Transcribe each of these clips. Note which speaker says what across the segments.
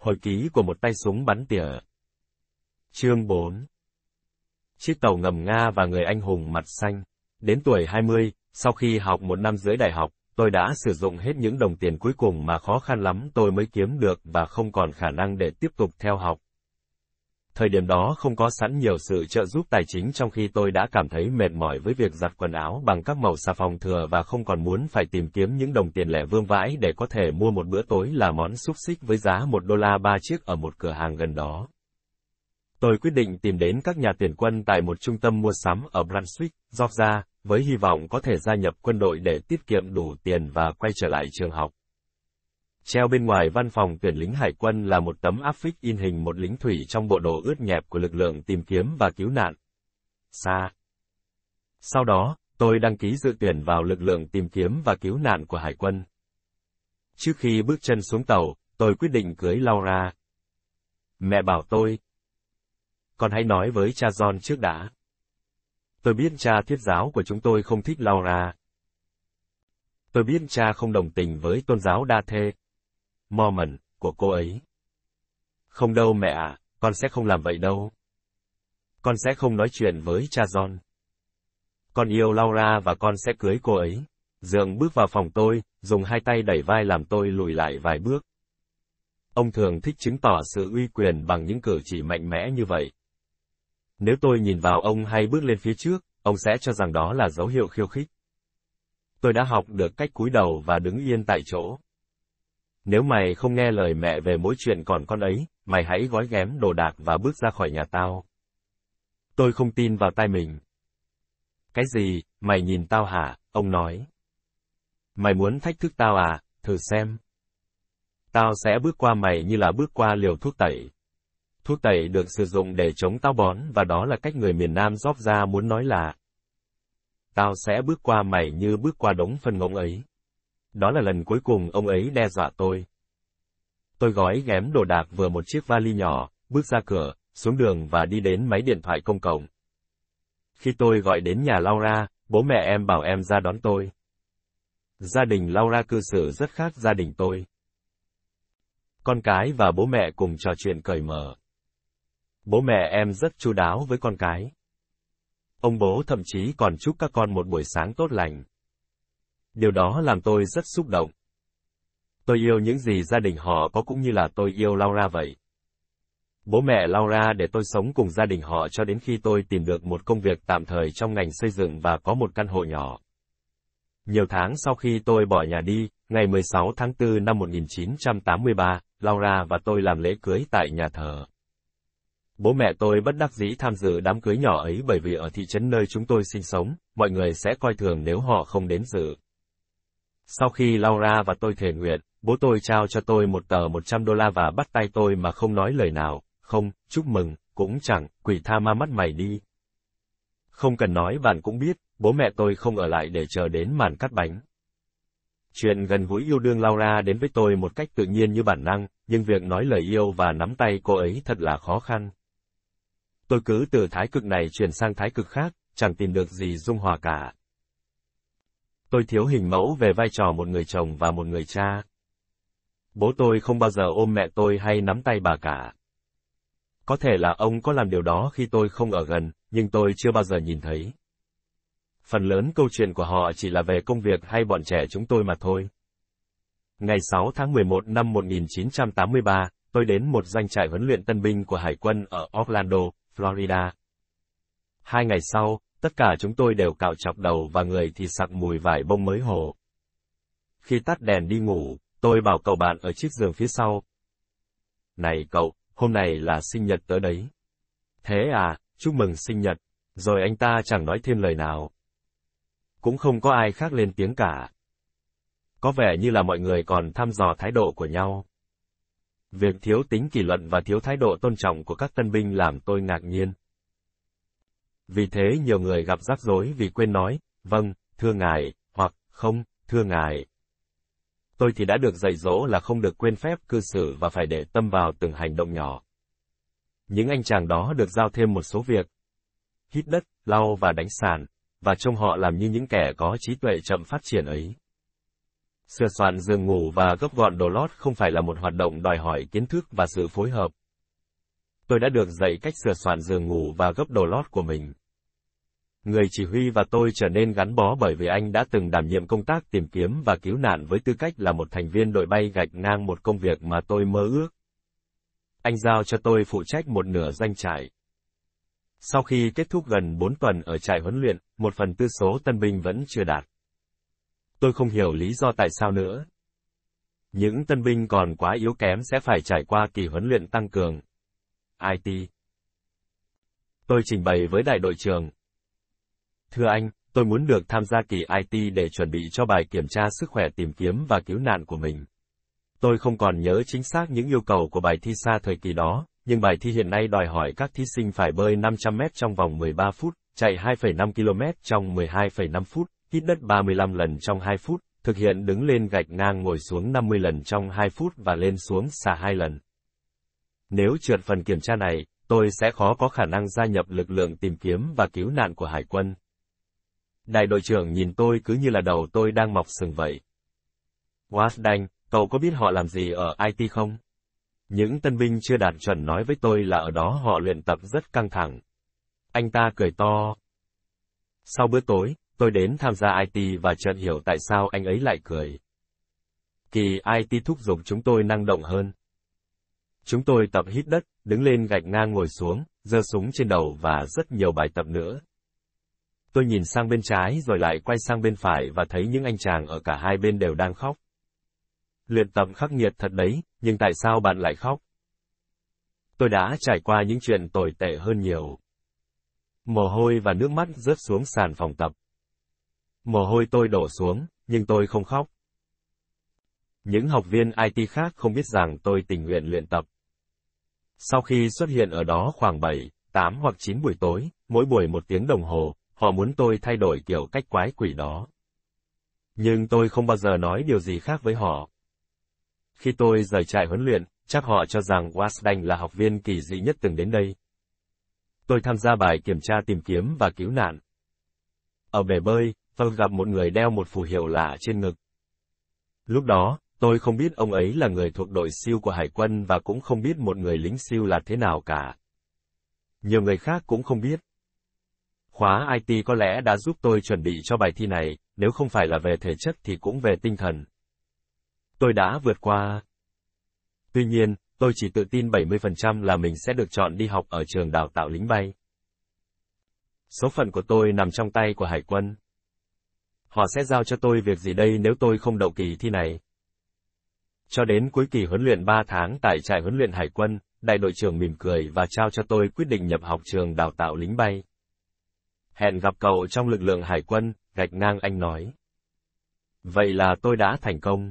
Speaker 1: Hồi ký của một tay súng bắn tỉa. Chương 4 Chiếc tàu ngầm Nga và người anh hùng mặt xanh. Đến tuổi 20, sau khi học một năm dưới đại học, tôi đã sử dụng hết những đồng tiền cuối cùng mà khó khăn lắm tôi mới kiếm được và không còn khả năng để tiếp tục theo học. Thời điểm đó không có sẵn nhiều sự trợ giúp tài chính trong khi tôi đã cảm thấy mệt mỏi với việc giặt quần áo bằng các màu xà phòng thừa và không còn muốn phải tìm kiếm những đồng tiền lẻ vương vãi để có thể mua một bữa tối là món xúc xích với giá một đô la ba chiếc ở một cửa hàng gần đó. Tôi quyết định tìm đến các nhà tuyển quân tại một trung tâm mua sắm ở Brunswick, Georgia, với hy vọng có thể gia nhập quân đội để tiết kiệm đủ tiền và quay trở lại trường học. Treo bên ngoài văn phòng tuyển lính hải quân là một tấm áp phích in hình một lính thủy trong bộ đồ ướt nhẹp của lực lượng tìm kiếm và cứu nạn. Xa. Sau đó, tôi đăng ký dự tuyển vào lực lượng tìm kiếm và cứu nạn của hải quân. Trước khi bước chân xuống tàu, tôi quyết định cưới Laura. Mẹ bảo tôi, con hãy nói với cha John trước đã. Tôi biết cha thiết giáo của chúng tôi không thích Laura. Tôi biết cha không đồng tình với tôn giáo đa thê, Mormon, của cô ấy. Không đâu mẹ ạ, con sẽ không làm vậy đâu. Con sẽ không nói chuyện với cha John. Con yêu Laura và con sẽ cưới cô ấy. Dượng bước vào phòng tôi, dùng hai tay đẩy vai làm tôi lùi lại vài bước. Ông thường thích chứng tỏ sự uy quyền bằng những cử chỉ mạnh mẽ như vậy. Nếu tôi nhìn vào ông hay bước lên phía trước, ông sẽ cho rằng đó là dấu hiệu khiêu khích. Tôi đã học được cách cúi đầu và đứng yên tại chỗ. Nếu mày không nghe lời mẹ về mỗi chuyện còn con ấy, mày hãy gói ghém đồ đạc và bước ra khỏi nhà tao. Tôi không tin vào tai mình. Cái gì, mày nhìn tao hả, ông nói. Mày muốn thách thức tao à, thử xem. Tao sẽ bước qua mày như là bước qua liều thuốc tẩy. Thuốc tẩy được sử dụng để chống táo bón và đó là cách người miền Nam rót ra muốn nói là Tao sẽ bước qua mày như bước qua đống phân ngỗng ấy. Đó là lần cuối cùng ông ấy đe dọa tôi. Tôi gói ghém đồ đạc vừa một chiếc vali nhỏ, bước ra cửa, xuống đường và đi đến máy điện thoại công cộng. Khi tôi gọi đến nhà Laura, bố mẹ em bảo em ra đón tôi. Gia đình Laura cư xử rất khác gia đình tôi. Con cái và bố mẹ cùng trò chuyện cởi mở. Bố mẹ em rất chu đáo với con cái. Ông bố thậm chí còn chúc các con một buổi sáng tốt lành. Điều đó làm tôi rất xúc động. Tôi yêu những gì gia đình họ có cũng như là tôi yêu Laura vậy. Bố mẹ Laura để tôi sống cùng gia đình họ cho đến khi tôi tìm được một công việc tạm thời trong ngành xây dựng và có một căn hộ nhỏ. Nhiều tháng sau khi tôi bỏ nhà đi, ngày 16 tháng 4 năm 1983, Laura và tôi làm lễ cưới tại nhà thờ. Bố mẹ tôi bất đắc dĩ tham dự đám cưới nhỏ ấy bởi vì ở thị trấn nơi chúng tôi sinh sống, mọi người sẽ coi thường nếu họ không đến dự. Sau khi Laura và tôi thể nguyện, bố tôi trao cho tôi một tờ 100 đô la và bắt tay tôi mà không nói lời nào, không, chúc mừng, cũng chẳng, quỷ tha ma mắt mày đi. Không cần nói bạn cũng biết, bố mẹ tôi không ở lại để chờ đến màn cắt bánh. Chuyện gần gũi yêu đương Laura đến với tôi một cách tự nhiên như bản năng, nhưng việc nói lời yêu và nắm tay cô ấy thật là khó khăn. Tôi cứ từ thái cực này chuyển sang thái cực khác, chẳng tìm được gì dung hòa cả. Tôi thiếu hình mẫu về vai trò một người chồng và một người cha. Bố tôi không bao giờ ôm mẹ tôi hay nắm tay bà cả. Có thể là ông có làm điều đó khi tôi không ở gần, nhưng tôi chưa bao giờ nhìn thấy. Phần lớn câu chuyện của họ chỉ là về công việc hay bọn trẻ chúng tôi mà thôi. Ngày 6 tháng 11 năm 1983, tôi đến một doanh trại huấn luyện tân binh của Hải quân ở Orlando, Florida. Hai ngày sau, tất cả chúng tôi đều cạo chọc đầu và người thì sặc mùi vải bông mới hồ. Khi tắt đèn đi ngủ, tôi bảo cậu bạn ở chiếc giường phía sau. Này cậu, hôm nay là sinh nhật tớ đấy. Thế à, chúc mừng sinh nhật. Rồi anh ta chẳng nói thêm lời nào. Cũng không có ai khác lên tiếng cả. Có vẻ như là mọi người còn thăm dò thái độ của nhau. Việc thiếu tính kỷ luật và thiếu thái độ tôn trọng của các tân binh làm tôi ngạc nhiên. Vì thế nhiều người gặp rắc rối vì quên nói, vâng, thưa ngài, hoặc, không, thưa ngài. Tôi thì đã được dạy dỗ là không được quên phép cư xử và phải để tâm vào từng hành động nhỏ. Những anh chàng đó được giao thêm một số việc. Hít đất, lau và đánh sàn, và trông họ làm như những kẻ có trí tuệ chậm phát triển ấy. Sửa soạn giường ngủ và gấp gọn đồ lót không phải là một hoạt động đòi hỏi kiến thức và sự phối hợp. Tôi đã được dạy cách sửa soạn giường ngủ và gấp đồ lót của mình. Người chỉ huy và tôi trở nên gắn bó bởi vì anh đã từng đảm nhiệm công tác tìm kiếm và cứu nạn với tư cách là một thành viên đội bay gạch ngang một công việc mà tôi mơ ước. Anh giao cho tôi phụ trách một nửa danh trại. Sau khi kết thúc gần 4 tuần ở trại huấn luyện, một phần tư số tân binh vẫn chưa đạt. Tôi không hiểu lý do tại sao nữa. Những tân binh còn quá yếu kém sẽ phải trải qua kỳ huấn luyện tăng cường. IT. Tôi trình bày với đại đội trưởng. Thưa anh, tôi muốn được tham gia kỳ IT để chuẩn bị cho bài kiểm tra sức khỏe tìm kiếm và cứu nạn của mình. Tôi không còn nhớ chính xác những yêu cầu của bài thi xa thời kỳ đó, nhưng bài thi hiện nay đòi hỏi các thí sinh phải bơi 500 mét trong vòng 13 phút, chạy 2,5 km trong 12,5 phút, hít đất 35 lần trong 2 phút, thực hiện đứng lên gạch ngang ngồi xuống 50 lần trong 2 phút và lên xuống xà 2 lần. Nếu trượt phần kiểm tra này, tôi sẽ khó có khả năng gia nhập lực lượng tìm kiếm và cứu nạn của Hải quân. Đại đội trưởng nhìn tôi cứ như là đầu tôi đang mọc sừng vậy. Wasdang, cậu có biết họ làm gì ở IT không? Những tân binh chưa đạt chuẩn nói với tôi là ở đó họ luyện tập rất căng thẳng. Anh ta cười to. Sau bữa tối, tôi đến tham gia IT và chợt hiểu tại sao anh ấy lại cười. Kỳ IT thúc giục chúng tôi năng động hơn. Chúng tôi tập hít đất, đứng lên gạch ngang ngồi xuống, giơ súng trên đầu và rất nhiều bài tập nữa. Tôi nhìn sang bên trái rồi lại quay sang bên phải và thấy những anh chàng ở cả hai bên đều đang khóc. Luyện tập khắc nghiệt thật đấy, nhưng tại sao bạn lại khóc? Tôi đã trải qua những chuyện tồi tệ hơn nhiều. Mồ hôi và nước mắt rớt xuống sàn phòng tập. Mồ hôi tôi đổ xuống, nhưng tôi không khóc. Những học viên IT khác không biết rằng tôi tình nguyện luyện tập. Sau khi xuất hiện ở đó khoảng 7, 8 hoặc 9 buổi tối, mỗi buổi một tiếng đồng hồ, họ muốn tôi thay đổi kiểu cách quái quỷ đó. Nhưng tôi không bao giờ nói điều gì khác với họ. Khi tôi rời trại huấn luyện, chắc họ cho rằng Wasdang là học viên kỳ dị nhất từng đến đây. Tôi tham gia bài kiểm tra tìm kiếm và cứu nạn. Ở bể bơi, tôi gặp một người đeo một phù hiệu lạ trên ngực. Lúc đó, tôi không biết ông ấy là người thuộc đội siêu của Hải quân và cũng không biết một người lính siêu là thế nào cả. Nhiều người khác cũng không biết. Khóa IT có lẽ đã giúp tôi chuẩn bị cho bài thi này, nếu không phải là về thể chất thì cũng về tinh thần. Tôi đã vượt qua. Tuy nhiên, tôi chỉ tự tin 70% là mình sẽ được chọn đi học ở trường đào tạo lính bay. Số phận của tôi nằm trong tay của Hải quân. Họ sẽ giao cho tôi việc gì đây nếu tôi không đậu kỳ thi này? Cho đến cuối kỳ huấn luyện 3 tháng tại trại huấn luyện Hải quân, đại đội trưởng mỉm cười và trao cho tôi quyết định nhập học trường đào tạo lính bay. Hẹn gặp cậu trong lực lượng Hải quân, gạch ngang anh nói. Vậy là tôi đã thành công.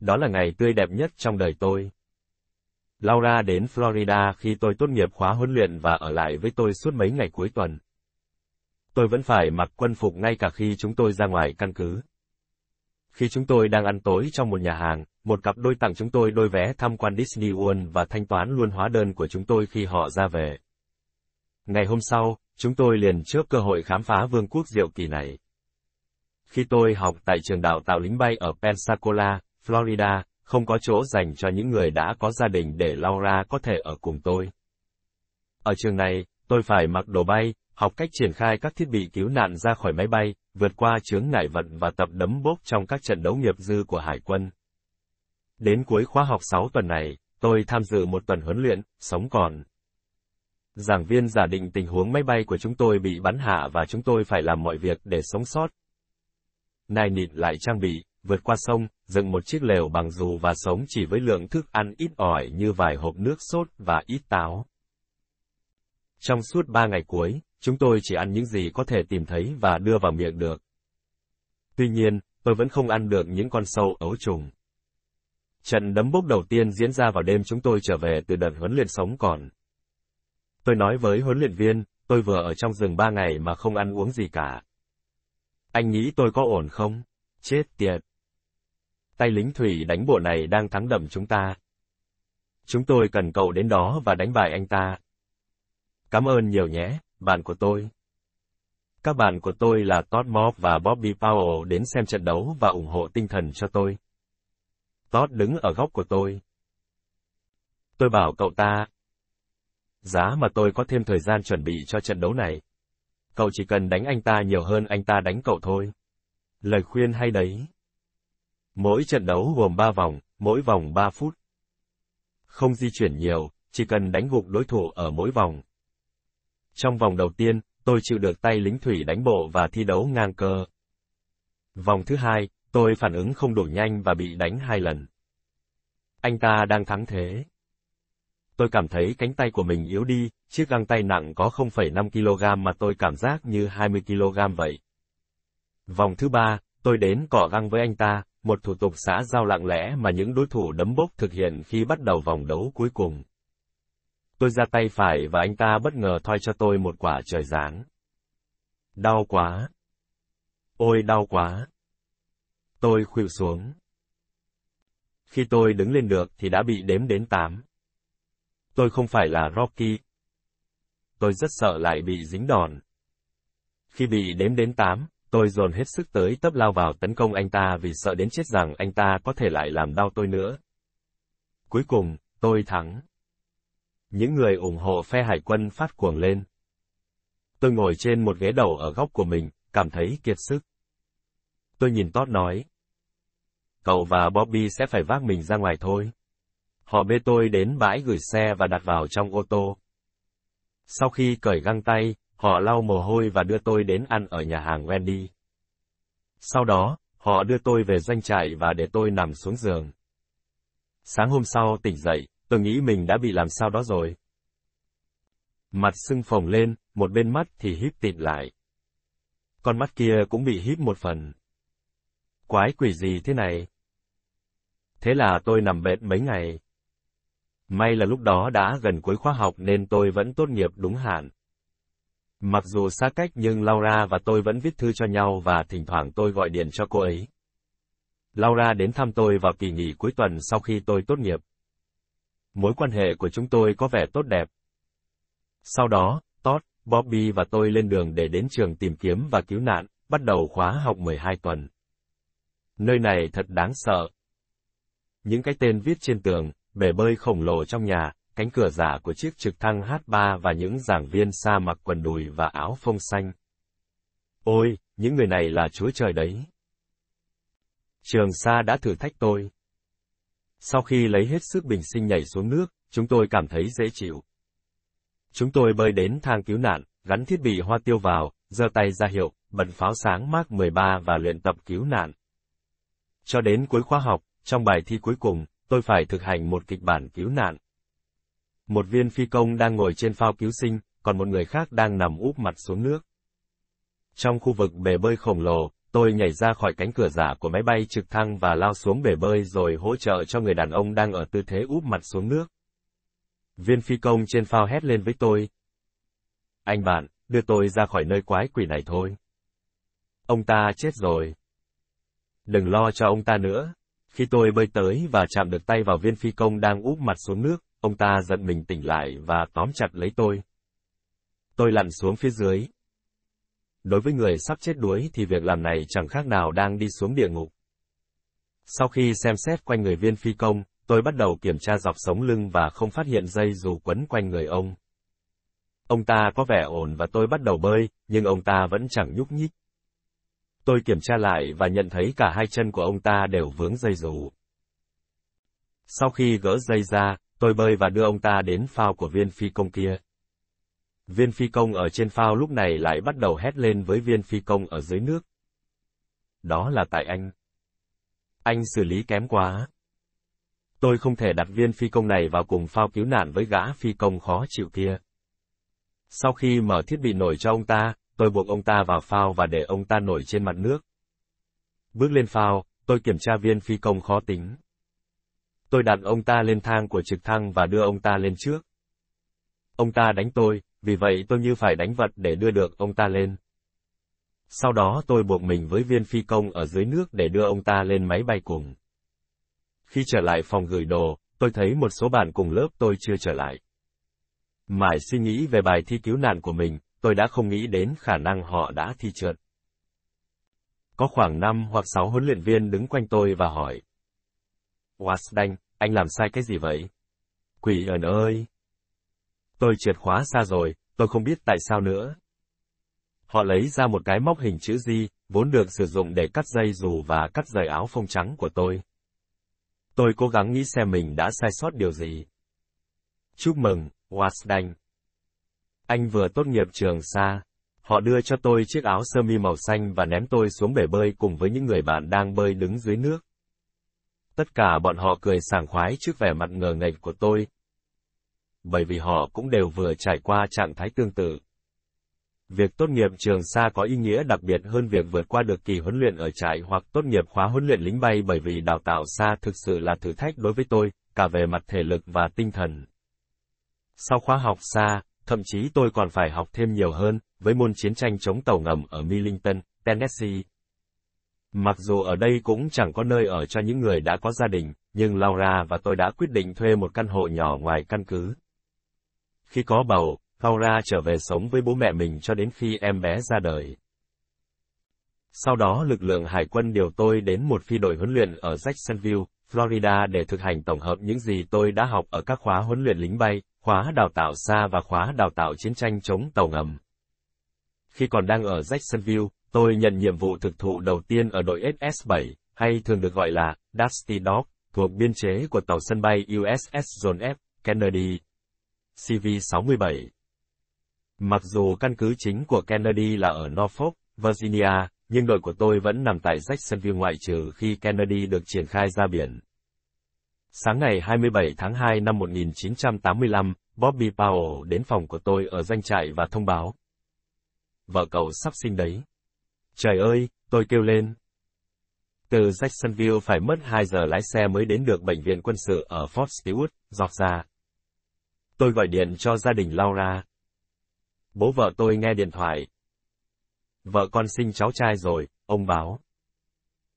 Speaker 1: Đó là ngày tươi đẹp nhất trong đời tôi. Laura đến Florida khi tôi tốt nghiệp khóa huấn luyện và ở lại với tôi suốt mấy ngày cuối tuần. Tôi vẫn phải mặc quân phục ngay cả khi chúng tôi ra ngoài căn cứ. Khi chúng tôi đang ăn tối trong một nhà hàng, một cặp đôi tặng chúng tôi đôi vé tham quan Disney World và thanh toán luôn hóa đơn của chúng tôi khi họ ra về. Ngày hôm sau, chúng tôi liền trước cơ hội khám phá vương quốc diệu kỳ này. Khi tôi học tại trường đào tạo lính bay ở Pensacola, Florida, không có chỗ dành cho những người đã có gia đình để Laura có thể ở cùng tôi. Ở trường này, tôi phải mặc đồ bay, học cách triển khai các thiết bị cứu nạn ra khỏi máy bay, vượt qua chướng ngại vật và tập đấm bốc trong các trận đấu nghiệp dư của Hải quân. Đến cuối khóa học 6 tuần này, tôi tham dự một tuần huấn luyện, sống còn. Giảng viên giả định tình huống máy bay của chúng tôi bị bắn hạ và chúng tôi phải làm mọi việc để sống sót. Nai nịt lại trang bị, vượt qua sông, dựng một chiếc lều bằng dù và sống chỉ với lượng thức ăn ít ỏi như vài hộp nước sốt và ít táo. Trong suốt ba ngày cuối, chúng tôi chỉ ăn những gì có thể tìm thấy và đưa vào miệng được. Tuy nhiên, tôi vẫn không ăn được những con sâu ấu trùng. Trận đấm bốc đầu tiên diễn ra vào đêm chúng tôi trở về từ đợt huấn luyện sống còn. Tôi nói với huấn luyện viên, tôi vừa ở trong rừng ba ngày mà không ăn uống gì cả. Anh nghĩ tôi có ổn không? Chết tiệt. Tay lính thủy đánh bộ này đang thắng đậm chúng ta. Chúng tôi cần cậu đến đó và đánh bại anh ta. Cảm ơn nhiều nhé, bạn của tôi. Các bạn của tôi là Todd Mob và Bobby Powell đến xem trận đấu và ủng hộ tinh thần cho tôi. Todd đứng ở góc của tôi. Tôi bảo cậu ta. Giá mà tôi có thêm thời gian chuẩn bị cho trận đấu này. Cậu chỉ cần đánh anh ta nhiều hơn anh ta đánh cậu thôi. Lời khuyên hay đấy. Mỗi trận đấu gồm 3 vòng, mỗi vòng 3 phút. Không di chuyển nhiều, chỉ cần đánh gục đối thủ ở mỗi vòng. Trong vòng đầu tiên, tôi chịu được tay lính thủy đánh bộ và thi đấu ngang cơ. Vòng thứ hai, tôi phản ứng không đủ nhanh và bị đánh hai lần. Anh ta đang thắng thế. Tôi cảm thấy cánh tay của mình yếu đi, chiếc găng tay nặng có 0,5 kg mà tôi cảm giác như 20 kg vậy. Vòng thứ ba, tôi đến cỏ găng với anh ta, một thủ tục xã giao lặng lẽ mà những đối thủ đấm bốc thực hiện khi bắt đầu vòng đấu cuối cùng. Tôi ra tay phải và anh ta bất ngờ thoi cho tôi một quả trời giáng. Đau quá. Ôi đau quá. Tôi khuỵu xuống. Khi tôi đứng lên được thì đã bị đếm đến tám. Tôi không phải là Rocky. Tôi rất sợ lại bị dính đòn. Khi bị đếm đến tám, tôi dồn hết sức tới tấp lao vào tấn công anh ta vì sợ đến chết rằng anh ta có thể lại làm đau tôi nữa. Cuối cùng, tôi thắng. Những người ủng hộ phe hải quân phát cuồng lên. Tôi ngồi trên một ghế đầu ở góc của mình, cảm thấy kiệt sức. Tôi nhìn Todd nói. Cậu và Bobby sẽ phải vác mình ra ngoài thôi. Họ bê tôi đến bãi gửi xe và đặt vào trong ô tô. Sau khi cởi găng tay, họ lau mồ hôi và đưa tôi đến ăn ở nhà hàng Wendy. Sau đó, họ đưa tôi về doanh trại và để tôi nằm xuống giường. Sáng hôm sau tỉnh dậy, tôi nghĩ mình đã bị làm sao đó rồi. Mặt sưng phồng lên, một bên mắt thì híp tịt lại. Con mắt kia cũng bị híp một phần. Quái quỷ gì thế này? Thế là tôi nằm bệt mấy ngày. May là lúc đó đã gần cuối khóa học nên tôi vẫn tốt nghiệp đúng hạn. Mặc dù xa cách nhưng Laura và tôi vẫn viết thư cho nhau và thỉnh thoảng tôi gọi điện cho cô ấy. Laura đến thăm tôi vào kỳ nghỉ cuối tuần sau khi tôi tốt nghiệp. Mối quan hệ của chúng tôi có vẻ tốt đẹp. Sau đó, Todd, Bobby và tôi lên đường để đến trường tìm kiếm và cứu nạn, bắt đầu khóa học 12 tuần. Nơi này thật đáng sợ. Những cái tên viết trên tường, bể bơi khổng lồ trong nhà, cánh cửa giả của chiếc trực thăng H3 và những giảng viên xa mặc quần đùi và áo phông xanh. Ôi, những người này là chúa trời đấy. Trường Sa đã thử thách tôi. Sau khi lấy hết sức bình sinh nhảy xuống nước, chúng tôi cảm thấy dễ chịu. Chúng tôi bơi đến thang cứu nạn, gắn thiết bị hoa tiêu vào, giơ tay ra hiệu, bật pháo sáng Mark 13 và luyện tập cứu nạn. Cho đến cuối khóa học, trong bài thi cuối cùng, tôi phải thực hành một kịch bản cứu nạn. Một viên phi công đang ngồi trên phao cứu sinh, còn một người khác đang nằm úp mặt xuống nước. Trong khu vực bể bơi khổng lồ, tôi nhảy ra khỏi cánh cửa giả của máy bay trực thăng và lao xuống bể bơi rồi hỗ trợ cho người đàn ông đang ở tư thế úp mặt xuống nước. Viên phi công trên phao hét lên với tôi. Anh bạn, đưa tôi ra khỏi nơi quái quỷ này thôi. Ông ta chết rồi. Đừng lo cho ông ta nữa. Khi tôi bơi tới và chạm được tay vào viên phi công đang úp mặt xuống nước, ông ta giận mình tỉnh lại và tóm chặt lấy tôi. Tôi lặn xuống phía dưới. Đối với người sắp chết đuối thì việc làm này chẳng khác nào đang đi xuống địa ngục. Sau khi xem xét quanh người viên phi công, tôi bắt đầu kiểm tra dọc sống lưng và không phát hiện dây dù quấn quanh người ông. Ông ta có vẻ ổn và tôi bắt đầu bơi, nhưng ông ta vẫn chẳng nhúc nhích. Tôi kiểm tra lại và nhận thấy cả hai chân của ông ta đều vướng dây dù. Sau khi gỡ dây ra, tôi bơi và đưa ông ta đến phao của viên phi công kia. Viên phi công ở trên phao lúc này lại bắt đầu hét lên với viên phi công ở dưới nước. Đó là tại anh. Anh xử lý kém quá. Tôi không thể đặt viên phi công này vào cùng phao cứu nạn với gã phi công khó chịu kia. Sau khi mở thiết bị nổi cho ông ta, tôi buộc ông ta vào phao và để ông ta nổi trên mặt nước. Bước lên phao, tôi kiểm tra viên phi công khó tính. Tôi đặt ông ta lên thang của trực thăng và đưa ông ta lên trước. Ông ta đánh tôi, vì vậy tôi như phải đánh vật để đưa được ông ta lên. Sau đó tôi buộc mình với viên phi công ở dưới nước để đưa ông ta lên máy bay cùng. Khi trở lại phòng gửi đồ, tôi thấy một số bạn cùng lớp tôi chưa trở lại. Mãi suy nghĩ về bài thi cứu nạn của mình, tôi đã không nghĩ đến khả năng họ đã thi trượt. Có khoảng 5 hoặc 6 huấn luyện viên đứng quanh tôi và hỏi. Wasdanh, anh làm sai cái gì vậy? Quỷ ẩn ơi! Tôi trượt khóa xa rồi, tôi không biết tại sao nữa. Họ lấy ra một cái móc hình chữ di, vốn được sử dụng để cắt dây dù và cắt rời áo phông trắng của tôi. Tôi cố gắng nghĩ xem mình đã sai sót điều gì. Chúc mừng, Wasdanh. Anh vừa tốt nghiệp trường xa. Họ đưa cho tôi chiếc áo sơ mi màu xanh và ném tôi xuống bể bơi cùng với những người bạn đang bơi đứng dưới nước. Tất cả bọn họ cười sảng khoái trước vẻ mặt ngờ nghệch của tôi. Bởi vì họ cũng đều vừa trải qua trạng thái tương tự. Việc tốt nghiệp trường xa có ý nghĩa đặc biệt hơn việc vượt qua được kỳ huấn luyện ở trại hoặc tốt nghiệp khóa huấn luyện lính bay bởi vì đào tạo xa thực sự là thử thách đối với tôi, cả về mặt thể lực và tinh thần. Sau khóa học xa, thậm chí tôi còn phải học thêm nhiều hơn, với môn chiến tranh chống tàu ngầm ở Millington, Tennessee. Mặc dù ở đây cũng chẳng có nơi ở cho những người đã có gia đình, nhưng Laura và tôi đã quyết định thuê một căn hộ nhỏ ngoài căn cứ. Khi có bầu, Laura trở về sống với bố mẹ mình cho đến khi em bé ra đời. Sau đó lực lượng hải quân điều tôi đến một phi đội huấn luyện ở Jacksonville, Florida để thực hành tổng hợp những gì tôi đã học ở các khóa huấn luyện lính bay, khóa đào tạo xa và khóa đào tạo chiến tranh chống tàu ngầm. Khi còn đang ở Jacksonville, tôi nhận nhiệm vụ thực thụ đầu tiên ở đội SS-7, hay thường được gọi là Dusty Dog, thuộc biên chế của tàu sân bay USS John F. Kennedy. CV-67 Mặc dù căn cứ chính của Kennedy là ở Norfolk, Virginia, nhưng đội của tôi vẫn nằm tại Jacksonville ngoại trừ khi Kennedy được triển khai ra biển. Sáng ngày 27 tháng 2 năm 1985, Bobby Powell đến phòng của tôi ở doanh trại và thông báo. Vợ cậu sắp sinh đấy. Trời ơi, tôi kêu lên. Từ Jacksonville phải mất 2 giờ lái xe mới đến được bệnh viện quân sự ở Fort Stewart, Georgia. Tôi gọi điện cho gia đình Laura. Bố vợ tôi nghe điện thoại. Vợ con sinh cháu trai rồi, ông báo.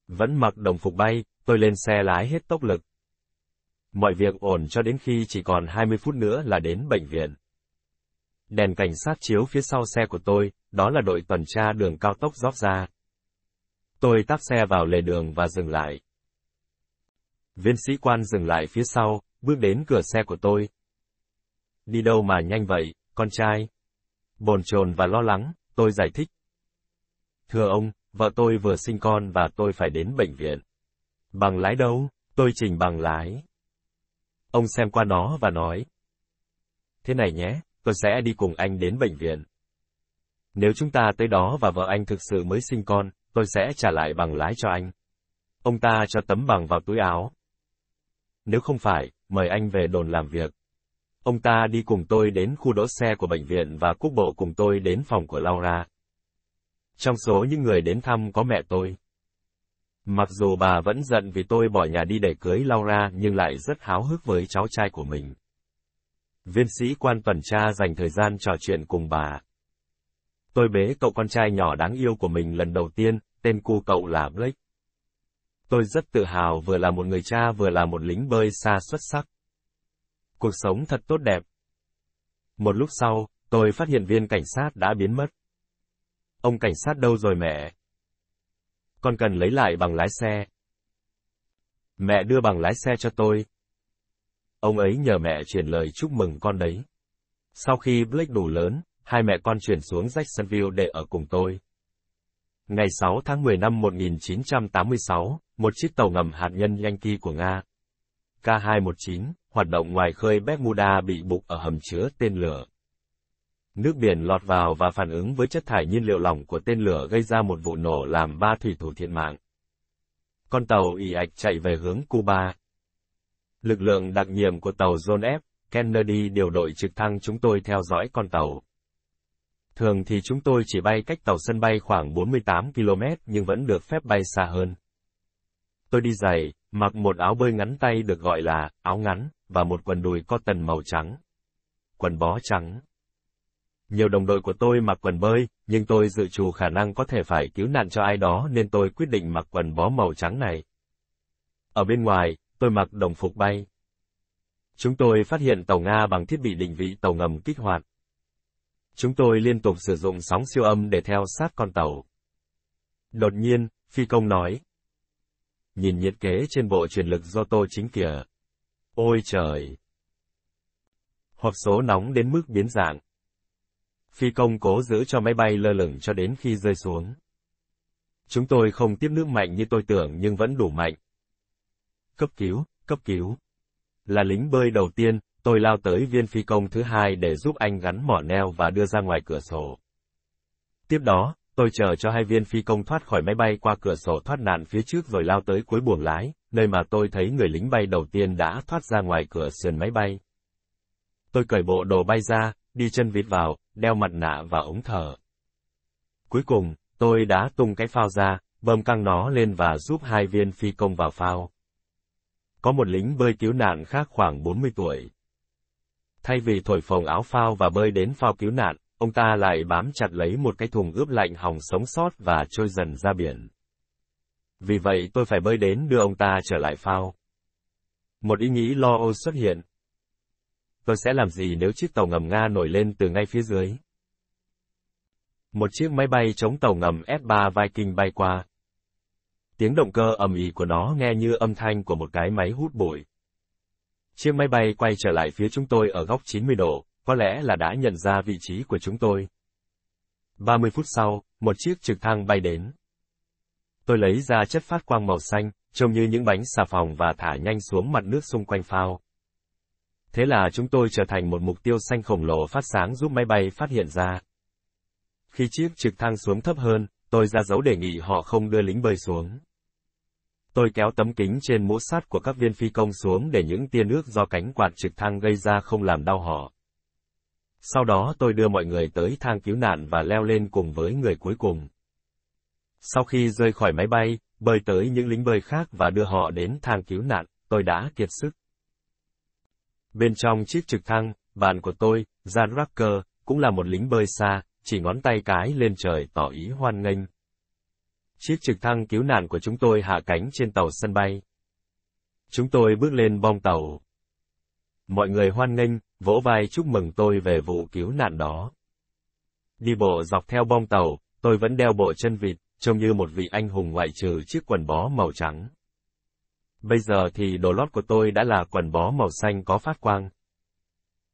Speaker 1: Vẫn mặc đồng phục bay, tôi lên xe lái hết tốc lực. Mọi việc ổn cho đến khi chỉ còn 20 phút nữa là đến bệnh viện. Đèn cảnh sát chiếu phía sau xe của tôi, đó là đội tuần tra đường cao tốc rót ra. Tôi tắt xe vào lề đường và dừng lại. Viên sĩ quan dừng lại phía sau, bước đến cửa xe của tôi. Đi đâu mà nhanh vậy, con trai? Bồn chồn và lo lắng, tôi giải thích. Thưa ông, vợ tôi vừa sinh con và tôi phải đến bệnh viện. Bằng lái đâu? Tôi trình bằng lái. Ông xem qua nó và nói. Thế này nhé, tôi sẽ đi cùng anh đến bệnh viện. Nếu chúng ta tới đó và vợ anh thực sự mới sinh con, tôi sẽ trả lại bằng lái cho anh. Ông ta cho tấm bằng vào túi áo. Nếu không phải, mời anh về đồn làm việc. Ông ta đi cùng tôi đến khu đỗ xe của bệnh viện và quốc bộ cùng tôi đến phòng của Laura. Trong số những người đến thăm có mẹ tôi. Mặc dù bà vẫn giận vì tôi bỏ nhà đi để cưới Laura nhưng lại rất háo hức với cháu trai của mình. Viên sĩ quan tuần tra dành thời gian trò chuyện cùng bà. Tôi bế cậu con trai nhỏ đáng yêu của mình lần đầu tiên, tên cu cậu là Blake. Tôi rất tự hào vừa là một người cha vừa là một lính bơi xa xuất sắc. Cuộc sống thật tốt đẹp. Một lúc sau, tôi phát hiện viên cảnh sát đã biến mất. Ông cảnh sát đâu rồi mẹ? Con cần lấy lại bằng lái xe. Mẹ đưa bằng lái xe cho tôi. Ông ấy nhờ mẹ truyền lời chúc mừng con đấy. Sau khi Blake đủ lớn, hai mẹ con chuyển xuống Jacksonville để ở cùng tôi. Ngày 6 tháng 10 năm 1986, một chiếc tàu ngầm hạt nhân Yankee của Nga, K-219, hoạt động ngoài khơi Bermuda bị bục ở hầm chứa tên lửa. Nước biển lọt vào và phản ứng với chất thải nhiên liệu lỏng của tên lửa gây ra một vụ nổ làm ba thủy thủ thiệt mạng. Con tàu ỉ ạch chạy về hướng Cuba. Lực lượng đặc nhiệm của tàu John F. Kennedy điều đội trực thăng chúng tôi theo dõi con tàu. Thường thì chúng tôi chỉ bay cách tàu sân bay khoảng 48 km nhưng vẫn được phép bay xa hơn. Tôi đi giày, mặc một áo bơi ngắn tay được gọi là áo ngắn, và một quần đùi cotton màu trắng. Quần bó trắng. Nhiều đồng đội của tôi mặc quần bơi, nhưng tôi dự trù khả năng có thể phải cứu nạn cho ai đó nên tôi quyết định mặc quần bó màu trắng này. Ở bên ngoài, tôi mặc đồng phục bay. Chúng tôi phát hiện tàu Nga bằng thiết bị định vị tàu ngầm kích hoạt. Chúng tôi liên tục sử dụng sóng siêu âm để theo sát con tàu. Đột nhiên, phi công nói. Nhìn nhiệt kế trên bộ truyền lực do tô chính kìa. Ôi trời! Hộp số nóng đến mức biến dạng. Phi công cố giữ cho máy bay lơ lửng cho đến khi rơi xuống. Chúng tôi không tiếp nước mạnh như tôi tưởng nhưng vẫn đủ mạnh. Cấp cứu, cấp cứu. Là lính bơi đầu tiên, tôi lao tới viên phi công thứ hai để giúp anh gắn mỏ neo và đưa ra ngoài cửa sổ. Tiếp đó, tôi chờ cho hai viên phi công thoát khỏi máy bay qua cửa sổ thoát nạn phía trước rồi lao tới cuối buồng lái, nơi mà tôi thấy người lính bay đầu tiên đã thoát ra ngoài cửa sườn máy bay. Tôi cởi bộ đồ bay ra, đi chân vịt vào, đeo mặt nạ và ống thở. Cuối cùng, tôi đã tung cái phao ra, bơm căng nó lên và giúp hai viên phi công vào phao. Có một lính bơi cứu nạn khác khoảng 40 tuổi. Thay vì thổi phồng áo phao và bơi đến phao cứu nạn, ông ta lại bám chặt lấy một cái thùng ướp lạnh hòng sống sót và trôi dần ra biển. Vì vậy tôi phải bơi đến đưa ông ta trở lại phao. Một ý nghĩ lo âu xuất hiện. Tôi sẽ làm gì nếu chiếc tàu ngầm Nga nổi lên từ ngay phía dưới? Một chiếc máy bay chống tàu ngầm S-3 Viking bay qua. Tiếng động cơ ầm ĩ của nó nghe như âm thanh của một cái máy hút bụi. Chiếc máy bay quay trở lại phía chúng tôi ở góc 90 độ, có lẽ là đã nhận ra vị trí của chúng tôi. 30 phút sau, một chiếc trực thăng bay đến. Tôi lấy ra chất phát quang màu xanh, trông như những bánh xà phòng và thả nhanh xuống mặt nước xung quanh phao. Thế là chúng tôi trở thành một mục tiêu xanh khổng lồ phát sáng giúp máy bay phát hiện ra. Khi chiếc trực thăng xuống thấp hơn, tôi ra dấu đề nghị họ không đưa lính bơi xuống. Tôi kéo tấm kính trên mũ sắt của các viên phi công xuống để những tia nước do cánh quạt trực thăng gây ra không làm đau họ. Sau đó tôi đưa mọi người tới thang cứu nạn và leo lên cùng với người cuối cùng. Sau khi rơi khỏi máy bay, bơi tới những lính bơi khác và đưa họ đến thang cứu nạn, tôi đã kiệt sức. Bên trong chiếc trực thăng, bạn của tôi, Jan Rucker, cũng là một lính bơi xa, chỉ ngón tay cái lên trời tỏ ý hoan nghênh. Chiếc trực thăng cứu nạn của chúng tôi hạ cánh trên tàu sân bay. Chúng tôi bước lên bong tàu. Mọi người hoan nghênh, vỗ vai chúc mừng tôi về vụ cứu nạn đó. Đi bộ dọc theo bong tàu, tôi vẫn đeo bộ chân vịt, trông như một vị anh hùng ngoại trừ chiếc quần bó màu trắng. Bây giờ thì đồ lót của tôi đã là quần bó màu xanh có phát quang.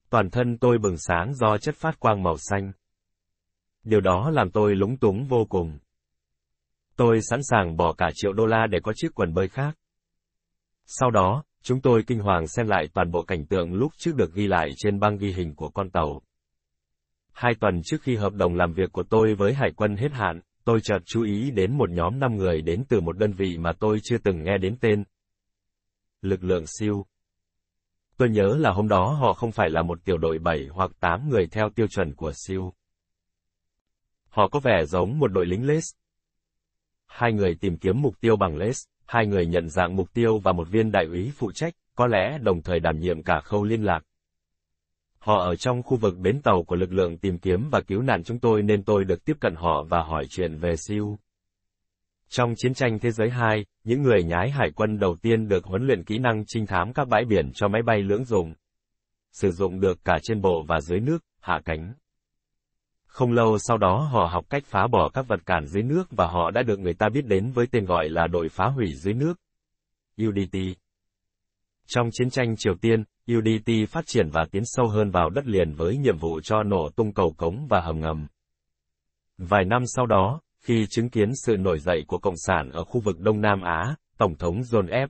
Speaker 1: Toàn thân tôi bừng sáng do chất phát quang màu xanh. Điều đó làm tôi lúng túng vô cùng. Tôi sẵn sàng bỏ cả triệu đô la để có chiếc quần bơi khác. Sau đó, chúng tôi kinh hoàng xem lại toàn bộ cảnh tượng lúc trước được ghi lại trên băng ghi hình của con tàu. Hai tuần trước khi hợp đồng làm việc của tôi với Hải quân hết hạn, tôi chợt chú ý đến một nhóm năm người đến từ một đơn vị mà tôi chưa từng nghe đến tên. Lực lượng siêu. Tôi nhớ là hôm đó họ không phải là một tiểu đội 7 hoặc 8 người theo tiêu chuẩn của siêu. Họ có vẻ giống một đội lính Les. Hai người tìm kiếm mục tiêu bằng Les, hai người nhận dạng mục tiêu và một viên đại úy phụ trách, có lẽ đồng thời đảm nhiệm cả khâu liên lạc. Họ ở trong khu vực bến tàu của lực lượng tìm kiếm và cứu nạn chúng tôi nên tôi được tiếp cận họ và hỏi chuyện về siêu. Trong chiến tranh thế giới 2, những người nhái hải quân đầu tiên được huấn luyện kỹ năng trinh thám các bãi biển cho máy bay lưỡng dùng. Sử dụng được cả trên bộ và dưới nước, hạ cánh. Không lâu sau đó họ học cách phá bỏ các vật cản dưới nước và họ đã được người ta biết đến với tên gọi là đội phá hủy dưới nước. UDT Trong chiến tranh Triều Tiên, UDT phát triển và tiến sâu hơn vào đất liền với nhiệm vụ cho nổ tung cầu cống và hầm ngầm. Vài năm sau đó, khi chứng kiến sự nổi dậy của Cộng sản ở khu vực Đông Nam Á, Tổng thống John F.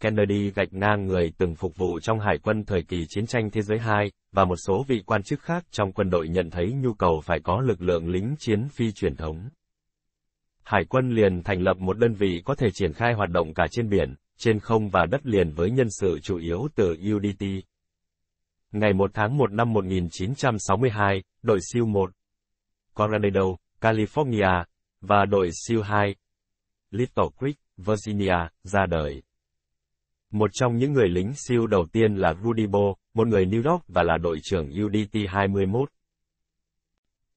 Speaker 1: Kennedy gạch ngang người từng phục vụ trong hải quân thời kỳ chiến tranh thế giới II và một số vị quan chức khác trong quân đội nhận thấy nhu cầu phải có lực lượng lính chiến phi truyền thống. Hải quân liền thành lập một đơn vị có thể triển khai hoạt động cả trên biển, trên không và đất liền với nhân sự chủ yếu từ UDT. Ngày 1 tháng 1 năm 1962, đội siêu 1, Coronado, California, và đội siêu 2, Little Creek, Virginia, ra đời. Một trong những người lính siêu đầu tiên là Rudy Bo, một người New York và là đội trưởng UDT-21.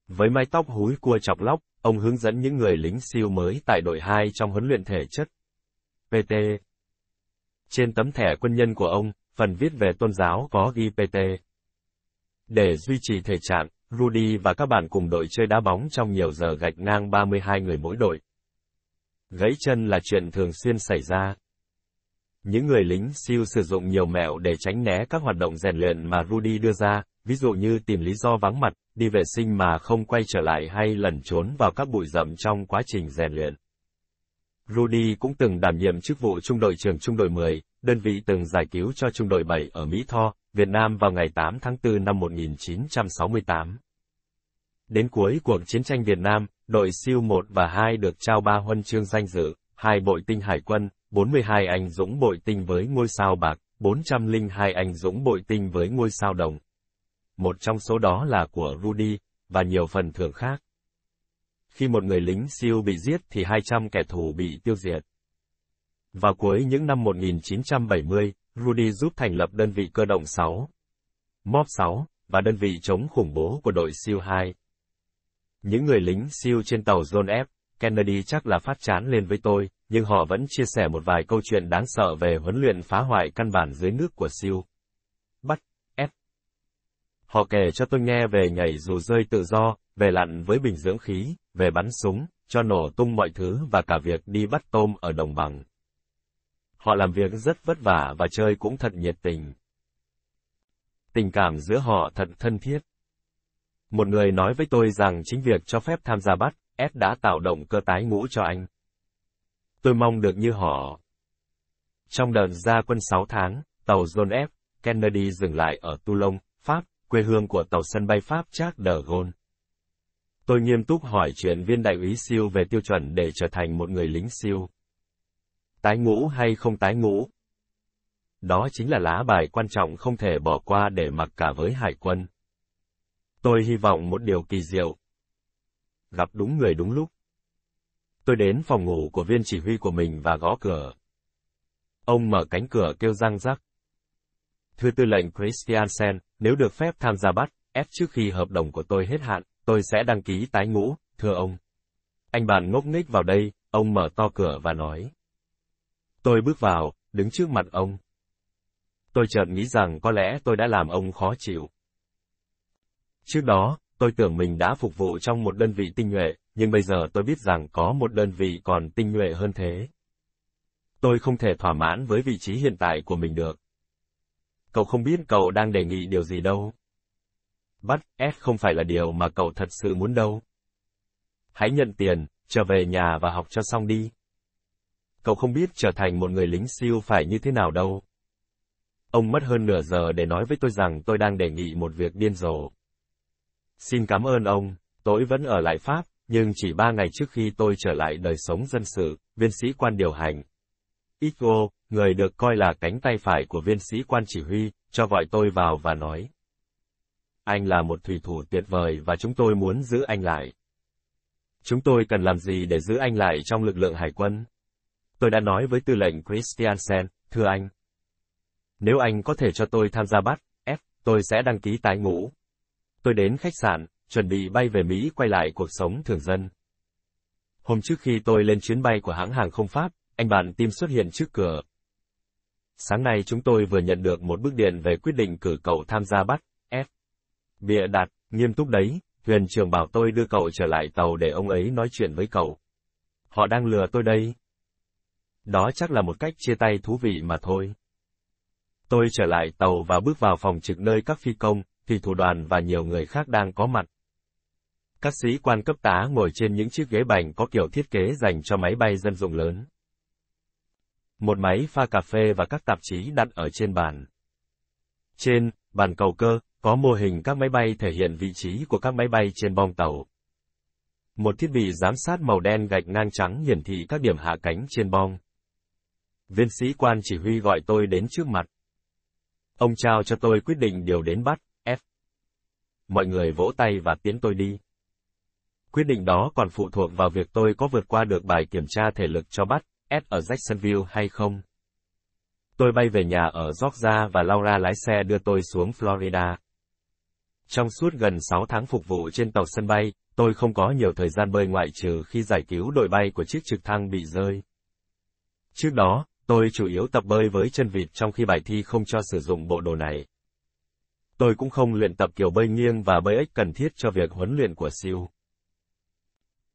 Speaker 1: Với mái tóc húi cua chọc lóc, ông hướng dẫn những người lính siêu mới tại đội 2 trong huấn luyện thể chất. PT Trên tấm thẻ quân nhân của ông, phần viết về tôn giáo có ghi PT. Để duy trì thể trạng, Rudy và các bạn cùng đội chơi đá bóng trong nhiều giờ gạch ngang 32 người mỗi đội. Gãy chân là chuyện thường xuyên xảy ra. Những người lính siêu sử dụng nhiều mẹo để tránh né các hoạt động rèn luyện mà Rudy đưa ra, ví dụ như tìm lý do vắng mặt, đi vệ sinh mà không quay trở lại hay lẩn trốn vào các bụi rậm trong quá trình rèn luyện. Rudy cũng từng đảm nhiệm chức vụ trung đội trưởng trung đội 10, đơn vị từng giải cứu cho trung đội 7 ở Mỹ Tho, Việt Nam vào ngày 8 tháng 4 năm 1968. Đến cuối cuộc chiến tranh Việt Nam, đội siêu 1 và 2 được trao ba huân chương danh dự, hai bội tinh hải quân, 42 anh dũng bội tinh với ngôi sao bạc, 402 anh dũng bội tinh với ngôi sao đồng. Một trong số đó là của Rudy, và nhiều phần thưởng khác. Khi một người lính siêu bị giết thì 200 kẻ thù bị tiêu diệt. Vào cuối những năm 1970, Rudy giúp thành lập đơn vị cơ động 6, MOB 6, và đơn vị chống khủng bố của đội SEAL. 2. Những người lính SEAL trên tàu John F. Kennedy chắc là phát chán lên với tôi, nhưng họ vẫn chia sẻ một vài câu chuyện đáng sợ về huấn luyện phá hoại căn bản dưới nước của SEAL. Bắt, F. Họ kể cho tôi nghe về nhảy dù rơi tự do, về lặn với bình dưỡng khí, về bắn súng, cho nổ tung mọi thứ và cả việc đi bắt tôm ở đồng bằng. Họ làm việc rất vất vả và chơi cũng thật nhiệt tình. Tình cảm giữa họ thật thân thiết. Một người nói với tôi rằng chính việc cho phép tham gia bắt, S đã tạo động cơ tái ngũ cho anh. Tôi mong được như họ. Trong đợt ra quân 6 tháng, tàu John F. Kennedy dừng lại ở Toulon, Pháp, quê hương của tàu sân bay Pháp Charles de Gaulle. Tôi nghiêm túc hỏi chuyện viên đại úy siêu về tiêu chuẩn để trở thành một người lính siêu. Tái ngũ hay không tái ngũ? Đó chính là lá bài quan trọng không thể bỏ qua để mặc cả với hải quân. Tôi hy vọng một điều kỳ diệu. Gặp đúng người đúng lúc. Tôi đến phòng ngủ của viên chỉ huy của mình và gõ cửa. Ông mở cánh cửa kêu răng rắc. Thưa tư lệnh Christiansen, nếu được phép tham gia bắt, ép trước khi hợp đồng của tôi hết hạn, tôi sẽ đăng ký tái ngũ, thưa ông. Anh bạn ngốc nghếch vào đây, ông mở to cửa và nói. Tôi bước vào, đứng trước mặt ông. Tôi chợt nghĩ rằng có lẽ tôi đã làm ông khó chịu. Trước đó, tôi tưởng mình đã phục vụ trong một đơn vị tinh nhuệ, nhưng bây giờ tôi biết rằng có một đơn vị còn tinh nhuệ hơn thế. Tôi không thể thỏa mãn với vị trí hiện tại của mình được. Cậu không biết cậu đang đề nghị điều gì đâu. Bắt S không phải là điều mà cậu thật sự muốn đâu. Hãy nhận tiền, trở về nhà và học cho xong đi. Cậu không biết trở thành một người lính siêu phải như thế nào đâu. Ông mất hơn nửa giờ để nói với tôi rằng tôi đang đề nghị một việc điên rồ. Xin cảm ơn ông, tôi vẫn ở lại Pháp, nhưng chỉ ba ngày trước khi tôi trở lại đời sống dân sự, viên sĩ quan điều hành. Igo, người được coi là cánh tay phải của viên sĩ quan chỉ huy, cho gọi tôi vào và nói. Anh là một thủy thủ tuyệt vời và chúng tôi muốn giữ anh lại. Chúng tôi cần làm gì để giữ anh lại trong lực lượng hải quân? Tôi đã nói với tư lệnh Christiansen, thưa anh. Nếu anh có thể cho tôi tham gia bắt, F, tôi sẽ đăng ký tái ngũ. Tôi đến khách sạn, chuẩn bị bay về Mỹ quay lại cuộc sống thường dân. Hôm trước khi tôi lên chuyến bay của hãng hàng không Pháp, anh bạn Tim xuất hiện trước cửa. Sáng nay chúng tôi vừa nhận được một bức điện về quyết định cử cậu tham gia bắt, F. Bịa đặt, nghiêm túc đấy, thuyền trưởng bảo tôi đưa cậu trở lại tàu để ông ấy nói chuyện với cậu. Họ đang lừa tôi đây. Đó chắc là một cách chia tay thú vị mà thôi. Tôi trở lại tàu và bước vào phòng trực nơi các phi công, thì thủ đoàn và nhiều người khác đang có mặt. Các sĩ quan cấp tá ngồi trên những chiếc ghế bành có kiểu thiết kế dành cho máy bay dân dụng lớn. Một máy pha cà phê và các tạp chí đặt ở trên bàn. Trên, bàn cầu cơ, có mô hình các máy bay thể hiện vị trí của các máy bay trên bong tàu. Một thiết bị giám sát màu đen gạch ngang trắng hiển thị các điểm hạ cánh trên bong. Viên sĩ quan chỉ huy gọi tôi đến trước mặt. Ông trao cho tôi quyết định điều đến bắt, F. Mọi người vỗ tay và tiến tôi đi. Quyết định đó còn phụ thuộc vào việc tôi có vượt qua được bài kiểm tra thể lực cho bắt, S ở Jacksonville hay không. Tôi bay về nhà ở Georgia và Laura lái xe đưa tôi xuống Florida. Trong suốt gần 6 tháng phục vụ trên tàu sân bay, tôi không có nhiều thời gian bơi ngoại trừ khi giải cứu đội bay của chiếc trực thăng bị rơi. Trước đó, tôi chủ yếu tập bơi với chân vịt trong khi bài thi không cho sử dụng bộ đồ này. Tôi cũng không luyện tập kiểu bơi nghiêng và bơi ếch cần thiết cho việc huấn luyện của siêu.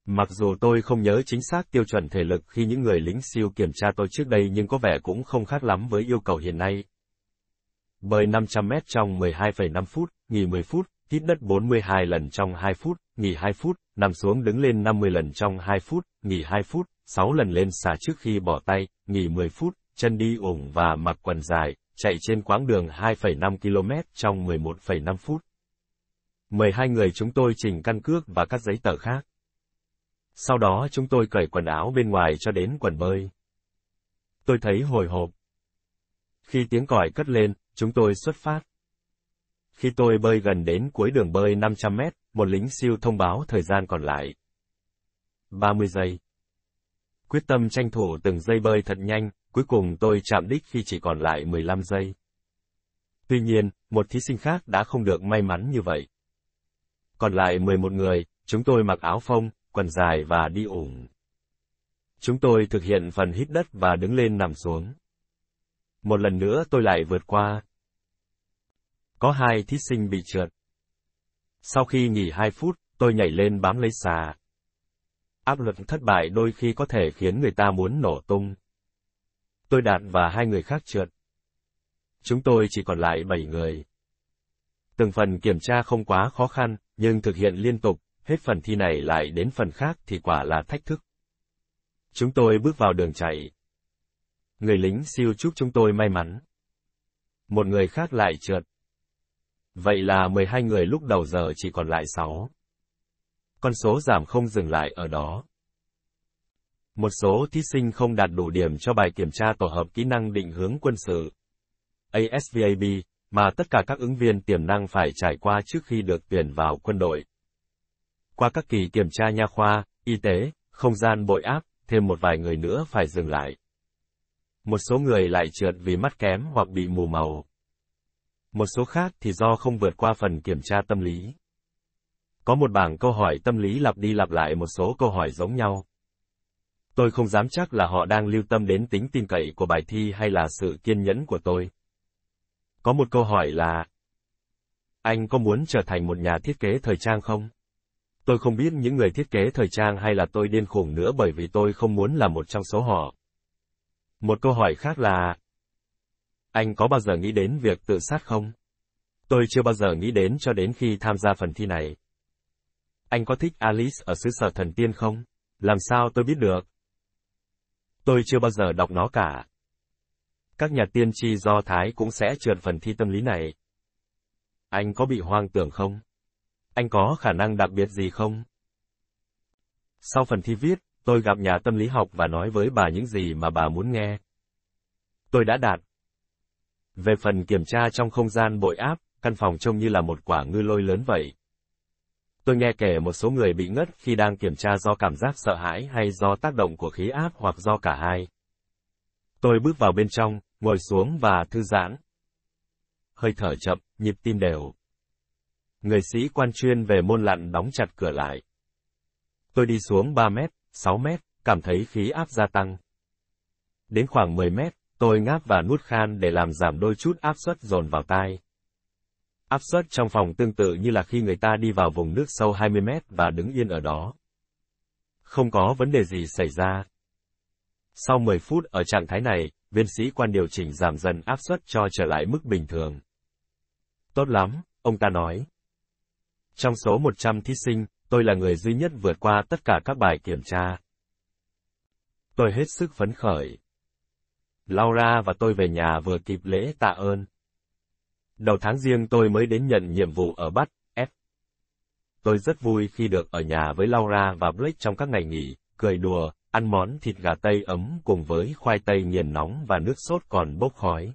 Speaker 1: Mặc dù tôi không nhớ chính xác tiêu chuẩn thể lực khi những người lính siêu kiểm tra tôi trước đây nhưng có vẻ cũng không khác lắm với yêu cầu hiện nay. Bơi 500 mét trong 12,5 phút, nghỉ 10 phút, hít đất 42 lần trong 2 phút, nghỉ 2 phút, nằm xuống đứng lên 50 lần trong 2 phút, nghỉ 2 phút, 6 lần lên xà trước khi bỏ tay, nghỉ 10 phút, chân đi ủng và mặc quần dài, chạy trên quãng đường 2,5 km trong 11,5 phút. 12 người chúng tôi chỉnh căn cước và các giấy tờ khác. Sau đó chúng tôi cởi quần áo bên ngoài cho đến quần bơi. Tôi thấy hồi hộp. Khi tiếng còi cất lên, chúng tôi xuất phát. Khi tôi bơi gần đến cuối đường bơi 500 mét, một lính siêu thông báo thời gian còn lại. 30 giây. Quyết tâm tranh thủ từng giây bơi thật nhanh, cuối cùng tôi chạm đích khi chỉ còn lại 15 giây. Tuy nhiên, một thí sinh khác đã không được may mắn như vậy. Còn lại 11 người, chúng tôi mặc áo phông, quần dài và đi ủng. Chúng tôi thực hiện phần hít đất và đứng lên nằm xuống. Một lần nữa tôi lại vượt qua. Có hai thí sinh bị trượt. Sau khi nghỉ hai phút, tôi nhảy lên bám lấy xà. Áp lực thất bại đôi khi có thể khiến người ta muốn nổ tung. Tôi đạt và hai người khác trượt. Chúng tôi chỉ còn lại bảy người. Từng phần kiểm tra không quá khó khăn, nhưng thực hiện liên tục, hết phần thi này lại đến phần khác thì quả là thách thức. Chúng tôi bước vào đường chạy. Người lính siêu chúc chúng tôi may mắn. Một người khác lại trượt. Vậy là 12 người lúc đầu giờ chỉ còn lại 6. Con số giảm không dừng lại ở đó. Một số thí sinh không đạt đủ điểm cho bài kiểm tra tổ hợp kỹ năng định hướng quân sự. ASVAB, mà tất cả các ứng viên tiềm năng phải trải qua trước khi được tuyển vào quân đội. Qua các kỳ kiểm tra nha khoa, y tế, không gian bội áp, thêm một vài người nữa phải dừng lại. Một số người lại trượt vì mắt kém hoặc bị mù màu. Một số khác thì do không vượt qua phần kiểm tra tâm lý. Có một bảng câu hỏi tâm lý lặp đi lặp lại một số câu hỏi giống nhau. Tôi không dám chắc là họ đang lưu tâm đến tính tin cậy của bài thi hay là sự kiên nhẫn của tôi. Có một câu hỏi là, Anh có muốn trở thành một nhà thiết kế thời trang không? Tôi không biết những người thiết kế thời trang hay là tôi điên khủng nữa bởi vì tôi không muốn là một trong số họ. Một câu hỏi khác là, Anh có bao giờ nghĩ đến việc tự sát không? Tôi chưa bao giờ nghĩ đến cho đến khi tham gia phần thi này. Anh có thích Alice ở xứ sở thần tiên không? Làm sao tôi biết được? Tôi chưa bao giờ đọc nó cả. Các nhà tiên tri do Thái cũng sẽ trượt phần thi tâm lý này. Anh có bị hoang tưởng không? Anh có khả năng đặc biệt gì không? Sau phần thi viết, tôi gặp nhà tâm lý học và nói với bà những gì mà bà muốn nghe. Tôi đã đạt. Về phần kiểm tra trong không gian bội áp, căn phòng trông như là một quả ngư lôi lớn vậy. Tôi nghe kể một số người bị ngất khi đang kiểm tra do cảm giác sợ hãi hay do tác động của khí áp hoặc do cả hai. Tôi bước vào bên trong, ngồi xuống và thư giãn. Hơi thở chậm, nhịp tim đều. Người sĩ quan chuyên về môn lặn đóng chặt cửa lại. Tôi đi xuống 3 mét, 6 mét, cảm thấy khí áp gia tăng. Đến khoảng 10 mét, tôi ngáp và nuốt khan để làm giảm đôi chút áp suất dồn vào tai. Áp suất trong phòng tương tự như là khi người ta đi vào vùng nước sâu 20 mét và đứng yên ở đó. Không có vấn đề gì xảy ra. Sau 10 phút ở trạng thái này, viên sĩ quan điều chỉnh giảm dần áp suất cho trở lại mức bình thường. Tốt lắm, ông ta nói. Trong số 100 thí sinh, tôi là người duy nhất vượt qua tất cả các bài kiểm tra. Tôi hết sức phấn khởi. Laura và tôi về nhà vừa kịp lễ tạ ơn. Đầu tháng riêng tôi mới đến nhận nhiệm vụ ở Bắc, F. Tôi rất vui khi được ở nhà với Laura và Blake trong các ngày nghỉ, cười đùa, ăn món thịt gà tây ấm cùng với khoai tây nghiền nóng và nước sốt còn bốc khói.